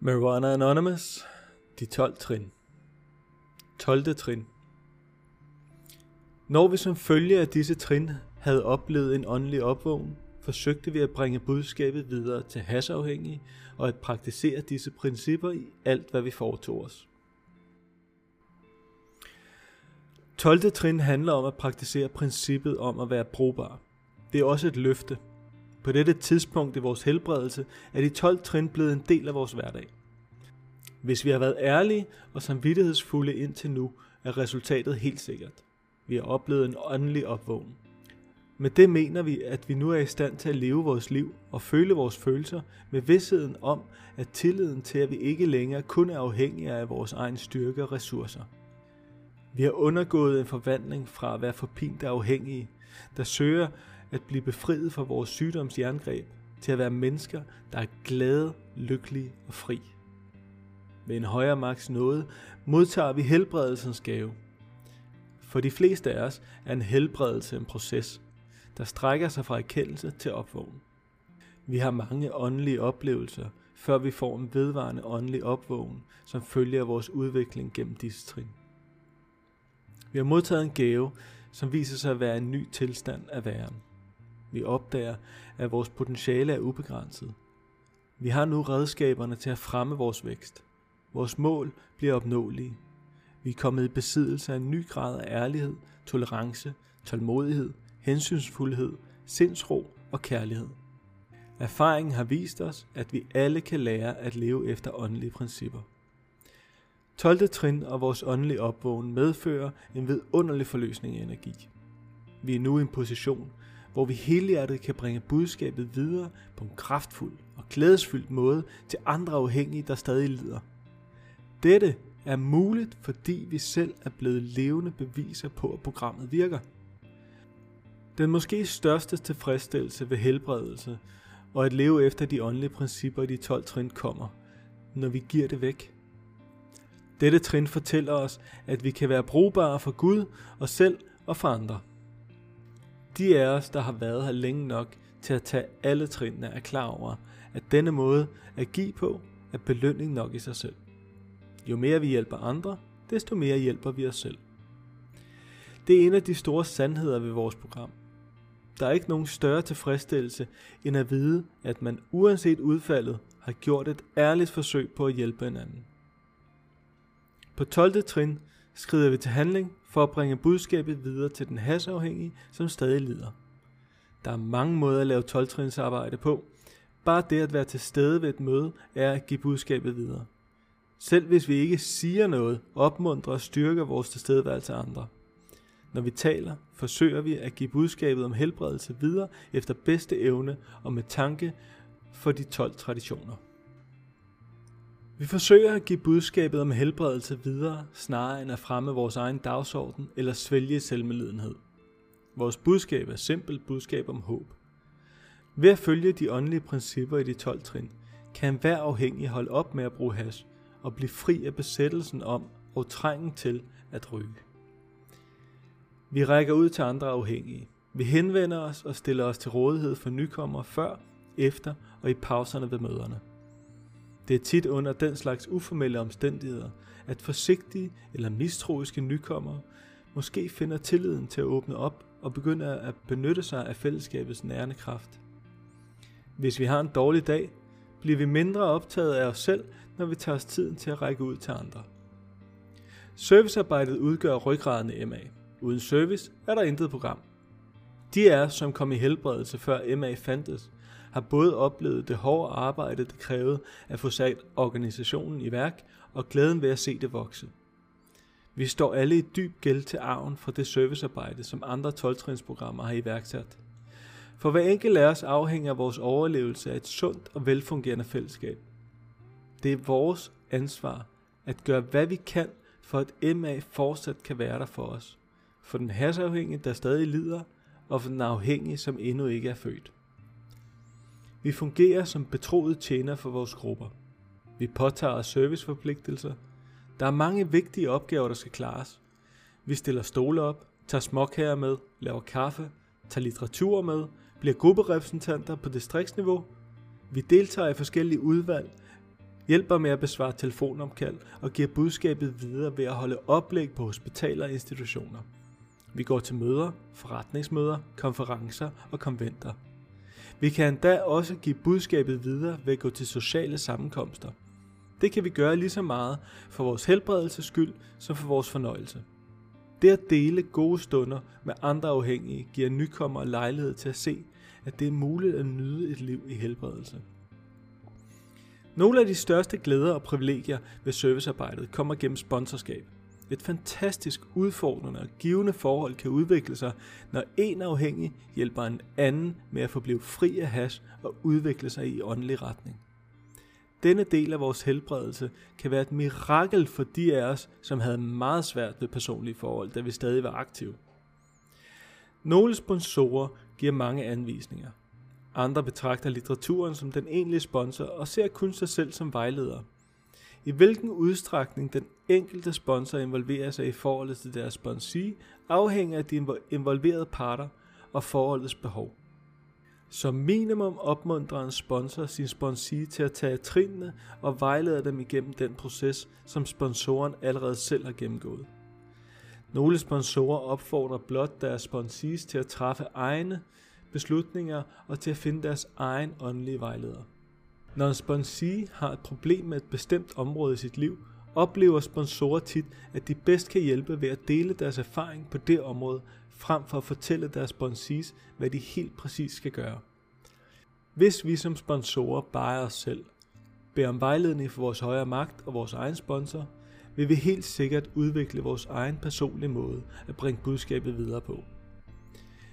Marijuana Anonymous, de 12 trin. 12. trin. Når vi som følge af disse trin havde oplevet en åndelig opvågning, forsøgte vi at bringe budskabet videre til hasafhængige og at praktisere disse principper i alt, hvad vi foretog os. 12. trin handler om at praktisere princippet om at være brugbar. Det er også et løfte, på dette tidspunkt i vores helbredelse er de 12 trin blevet en del af vores hverdag. Hvis vi har været ærlige og samvittighedsfulde indtil nu, er resultatet helt sikkert. Vi har oplevet en åndelig opvågning. Med det mener vi, at vi nu er i stand til at leve vores liv og føle vores følelser med vidsheden om, at tilliden til, at vi ikke længere kun er afhængige af vores egen styrke og ressourcer. Vi har undergået en forvandling fra at være forpinte afhængige, der søger at blive befriet fra vores sygdoms jerngreb, til at være mennesker, der er glade, lykkelige og fri ved en højere magts nåde modtager vi helbredelsens gave. For de fleste af os er en helbredelse en proces, der strækker sig fra erkendelse til opvågning. Vi har mange åndelige oplevelser, før vi får en vedvarende åndelig opvågning, som følger vores udvikling gennem disse trin. Vi har modtaget en gave, som viser sig at være en ny tilstand af væren. Vi opdager, at vores potentiale er ubegrænset. Vi har nu redskaberne til at fremme vores vækst. Vores mål bliver opnåelige. Vi er kommet i besiddelse af en ny grad af ærlighed, tolerance, tålmodighed, hensynsfuldhed, sindsro og kærlighed. Erfaringen har vist os, at vi alle kan lære at leve efter åndelige principper. 12. trin og vores åndelige opvågen medfører en vidunderlig forløsning af energi. Vi er nu i en position, hvor vi helhjertet kan bringe budskabet videre på en kraftfuld og glædesfyldt måde til andre afhængige, der stadig lider. Dette er muligt, fordi vi selv er blevet levende beviser på, at programmet virker. Den måske største tilfredsstillelse ved helbredelse og at leve efter de åndelige principper i de 12 trin kommer, når vi giver det væk. Dette trin fortæller os, at vi kan være brugbare for Gud og selv og for andre. De af os, der har været her længe nok til at tage alle trinene, er klar over, at denne måde at give på er belønning nok i sig selv. Jo mere vi hjælper andre, desto mere hjælper vi os selv. Det er en af de store sandheder ved vores program. Der er ikke nogen større tilfredsstillelse end at vide, at man uanset udfaldet har gjort et ærligt forsøg på at hjælpe hinanden. På 12. trin skrider vi til handling for at bringe budskabet videre til den hasafhængige, som stadig lider. Der er mange måder at lave 12 arbejde på. Bare det at være til stede ved et møde er at give budskabet videre. Selv hvis vi ikke siger noget, opmuntrer og styrker vores tilstedeværelse andre. Når vi taler, forsøger vi at give budskabet om helbredelse videre efter bedste evne og med tanke for de 12 traditioner. Vi forsøger at give budskabet om helbredelse videre, snarere end at fremme vores egen dagsorden eller svælge selvmedlidenhed. Vores budskab er simpelt budskab om håb. Ved at følge de åndelige principper i de 12 trin, kan hver afhængig holde op med at bruge hash og blive fri af besættelsen om og trængen til at ryge. Vi rækker ud til andre afhængige. Vi henvender os og stiller os til rådighed for nykommere før, efter og i pauserne ved møderne. Det er tit under den slags uformelle omstændigheder, at forsigtige eller mistroiske nykommere måske finder tilliden til at åbne op og begynder at benytte sig af fællesskabets nærende kraft. Hvis vi har en dårlig dag, bliver vi mindre optaget af os selv, når vi tager os tiden til at række ud til andre. Servicearbejdet udgør ryggraden i MA. Uden service er der intet program. De er, som kom i helbredelse før MA fandtes, har både oplevet det hårde arbejde, det krævede at få sat organisationen i værk, og glæden ved at se det vokse. Vi står alle i dyb gæld til arven for det servicearbejde, som andre 12-trinsprogrammer har iværksat. For hver enkelt af os afhænger vores overlevelse af et sundt og velfungerende fællesskab. Det er vores ansvar at gøre, hvad vi kan, for at MA fortsat kan være der for os. For den hasafhængige, der stadig lider, og for den afhængige, som endnu ikke er født. Vi fungerer som betroede tjener for vores grupper. Vi påtager os serviceforpligtelser. Der er mange vigtige opgaver, der skal klares. Vi stiller stole op, tager småkager med, laver kaffe, tager litteratur med, bliver grupperepræsentanter på distriktsniveau. Vi deltager i forskellige udvalg, hjælper med at besvare telefonopkald og giver budskabet videre ved at holde oplæg på hospitaler og institutioner. Vi går til møder, forretningsmøder, konferencer og konventer. Vi kan endda også give budskabet videre ved at gå til sociale sammenkomster. Det kan vi gøre lige så meget for vores helbredelses skyld som for vores fornøjelse. Det at dele gode stunder med andre afhængige giver nykommere lejlighed til at se, at det er muligt at nyde et liv i helbredelse. Nogle af de største glæder og privilegier ved servicearbejdet kommer gennem sponsorskab. Et fantastisk udfordrende og givende forhold kan udvikle sig, når en afhængig hjælper en anden med at forblive fri af hash og udvikle sig i åndelig retning. Denne del af vores helbredelse kan være et mirakel for de af os, som havde meget svært ved personlige forhold, da vi stadig var aktive. Nogle sponsorer giver mange anvisninger. Andre betragter litteraturen som den egentlige sponsor og ser kun sig selv som vejleder. I hvilken udstrækning den enkelte sponsor involverer sig i forholdet til deres sponsee, afhænger af de involverede parter og forholdets behov. Som minimum opmuntrer en sponsor sin sponsee til at tage trinene og vejleder dem igennem den proces, som sponsoren allerede selv har gennemgået. Nogle sponsorer opfordrer blot deres sponsees til at træffe egne beslutninger og til at finde deres egen åndelige vejleder. Når en sponsee har et problem med et bestemt område i sit liv, oplever sponsorer tit, at de bedst kan hjælpe ved at dele deres erfaring på det område, frem for at fortælle deres sponsees, hvad de helt præcis skal gøre. Hvis vi som sponsorer bare os selv, beder om vejledning for vores højere magt og vores egen sponsor, vil vi helt sikkert udvikle vores egen personlige måde at bringe budskabet videre på.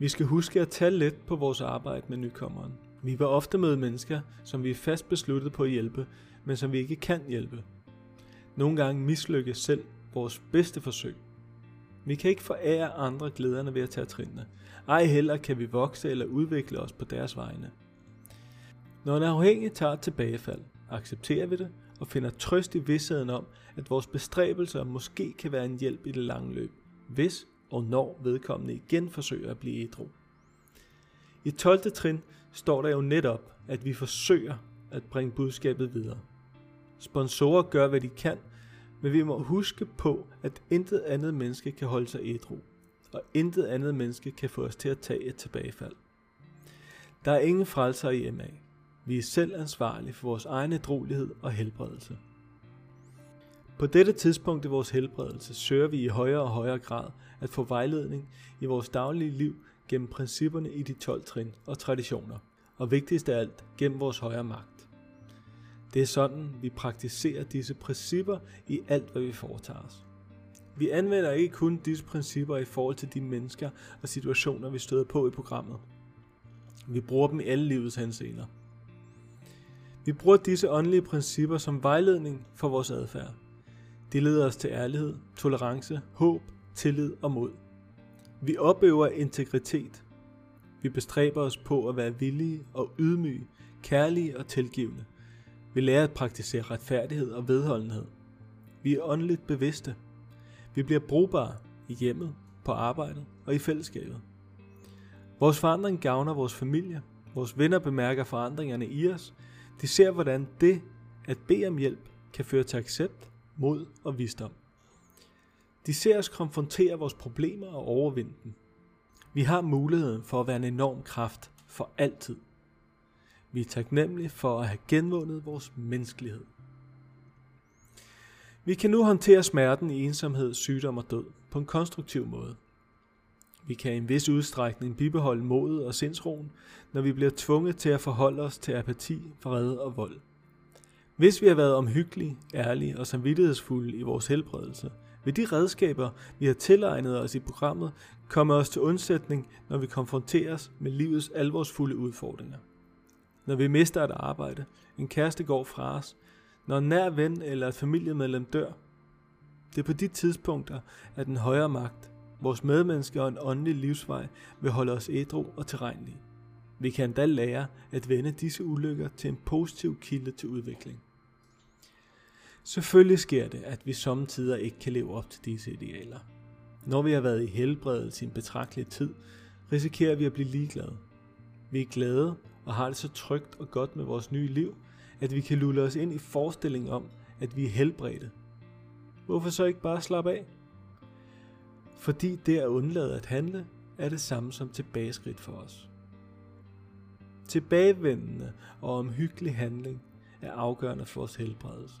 Vi skal huske at tage let på vores arbejde med nykommeren. Vi vil ofte møde mennesker, som vi er fast besluttet på at hjælpe, men som vi ikke kan hjælpe. Nogle gange mislykkes selv vores bedste forsøg. Vi kan ikke forære andre glæderne ved at tage trinene. Ej heller kan vi vokse eller udvikle os på deres vegne. Når en afhængig tager et tilbagefald, accepterer vi det og finder trøst i vidsheden om, at vores bestræbelser måske kan være en hjælp i det lange løb, hvis og når vedkommende igen forsøger at blive ædru. I 12. trin står der jo netop, at vi forsøger at bringe budskabet videre. Sponsorer gør, hvad de kan, men vi må huske på, at intet andet menneske kan holde sig ædru, og intet andet menneske kan få os til at tage et tilbagefald. Der er ingen frelser i MA. Vi er selv ansvarlige for vores egen ædrolighed og helbredelse. På dette tidspunkt i vores helbredelse søger vi i højere og højere grad at få vejledning i vores daglige liv gennem principperne i de 12 trin og traditioner, og vigtigst af alt gennem vores højere magt. Det er sådan, vi praktiserer disse principper i alt, hvad vi foretager os. Vi anvender ikke kun disse principper i forhold til de mennesker og situationer, vi støder på i programmet. Vi bruger dem i alle livets henseender. Vi bruger disse åndelige principper som vejledning for vores adfærd. De leder os til ærlighed, tolerance, håb, tillid og mod. Vi opøver integritet. Vi bestræber os på at være villige og ydmyge, kærlige og tilgivende. Vi lærer at praktisere retfærdighed og vedholdenhed. Vi er åndeligt bevidste. Vi bliver brugbare i hjemmet, på arbejdet og i fællesskabet. Vores forandring gavner vores familie. Vores venner bemærker forandringerne i os. De ser, hvordan det at bede om hjælp kan føre til accept, mod og visdom. De ser os konfrontere vores problemer og overvinde dem. Vi har muligheden for at være en enorm kraft for altid. Vi er taknemmelige for at have genvundet vores menneskelighed. Vi kan nu håndtere smerten i ensomhed, sygdom og død på en konstruktiv måde. Vi kan i en vis udstrækning bibeholde modet og sindsroen, når vi bliver tvunget til at forholde os til apati, vrede og vold. Hvis vi har været omhyggelige, ærlige og samvittighedsfulde i vores helbredelse, vil de redskaber, vi har tilegnet os i programmet, komme os til undsætning, når vi konfronteres med livets alvorsfulde udfordringer. Når vi mister et arbejde, en kæreste går fra os, når en nær ven eller et familiemedlem dør. Det er på de tidspunkter, at den højere magt, vores medmennesker og en åndelig livsvej vil holde os ædru og tilregnelige. Vi kan endda lære at vende disse ulykker til en positiv kilde til udvikling. Selvfølgelig sker det, at vi samtidig ikke kan leve op til disse idealer. Når vi har været i helbredelse i en betragtelig tid, risikerer vi at blive ligeglade. Vi er glade og har det så trygt og godt med vores nye liv, at vi kan lulle os ind i forestillingen om, at vi er helbredte. Hvorfor så ikke bare slappe af? Fordi det at undlade at handle er det samme som tilbageskridt for os. Tilbagevendende og omhyggelig handling er afgørende for vores helbredelse.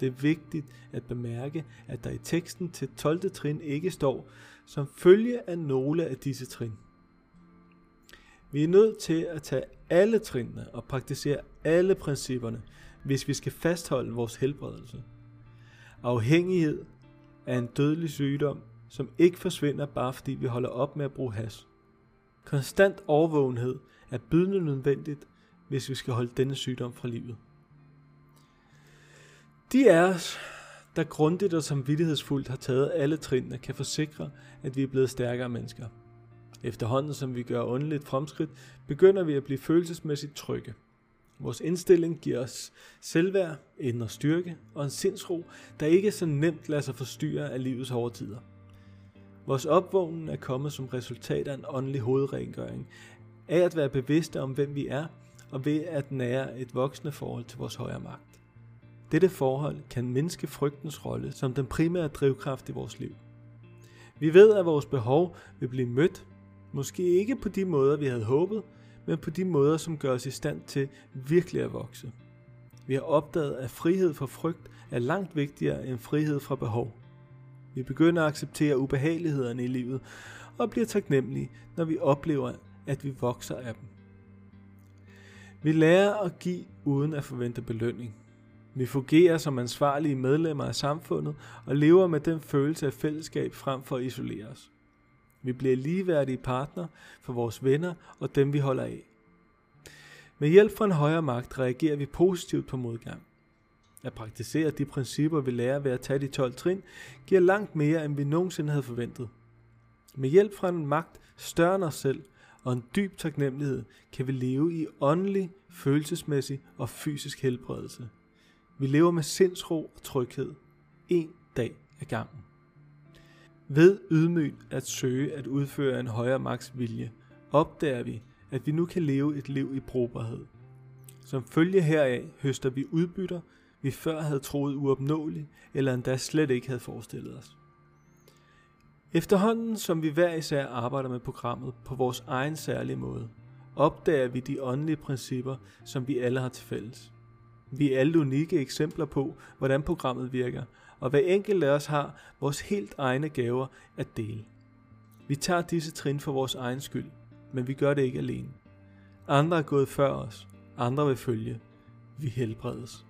Det er vigtigt at bemærke, at der i teksten til 12. trin ikke står som følge af nogle af disse trin. Vi er nødt til at tage alle trinene og praktisere alle principperne, hvis vi skal fastholde vores helbredelse. Afhængighed er en dødelig sygdom, som ikke forsvinder bare fordi vi holder op med at bruge has. Konstant overvågenhed er bydende nødvendigt, hvis vi skal holde denne sygdom fra livet. De af os, der grundigt og samvittighedsfuldt har taget alle trinene, kan forsikre, at vi er blevet stærkere mennesker. Efterhånden som vi gør åndeligt fremskridt, begynder vi at blive følelsesmæssigt trygge. Vores indstilling giver os selvværd, indre styrke og en sindsro, der ikke så nemt lader sig forstyrre af livets hårde Vores opvågning er kommet som resultat af en åndelig hovedrengøring, af at være bevidste om, hvem vi er, og ved at nære et voksende forhold til vores højre magt. Dette forhold kan mindske frygtens rolle som den primære drivkraft i vores liv. Vi ved, at vores behov vil blive mødt, måske ikke på de måder, vi havde håbet, men på de måder, som gør os i stand til virkelig at vokse. Vi har opdaget, at frihed fra frygt er langt vigtigere end frihed fra behov. Vi begynder at acceptere ubehagelighederne i livet og bliver taknemmelige, når vi oplever, at vi vokser af dem. Vi lærer at give uden at forvente belønning. Vi fungerer som ansvarlige medlemmer af samfundet og lever med den følelse af fællesskab frem for at isolere os. Vi bliver ligeværdige partner for vores venner og dem vi holder af. Med hjælp fra en højere magt reagerer vi positivt på modgang. At praktisere de principper, vi lærer ved at tage de 12 trin, giver langt mere, end vi nogensinde havde forventet. Med hjælp fra en magt større end os selv og en dyb taknemmelighed, kan vi leve i åndelig, følelsesmæssig og fysisk helbredelse. Vi lever med sindsro og tryghed, en dag ad gangen. Ved ydmygt at søge at udføre en højere magts vilje, opdager vi, at vi nu kan leve et liv i brugbarhed. Som følge heraf høster vi udbytter, vi før havde troet uopnåeligt, eller endda slet ikke havde forestillet os. Efterhånden som vi hver især arbejder med programmet på vores egen særlige måde, opdager vi de åndelige principper, som vi alle har til fælles. Vi er alle unikke eksempler på, hvordan programmet virker, og hver enkelt af os har vores helt egne gaver at dele. Vi tager disse trin for vores egen skyld, men vi gør det ikke alene. Andre er gået før os, andre vil følge. Vi helbredes.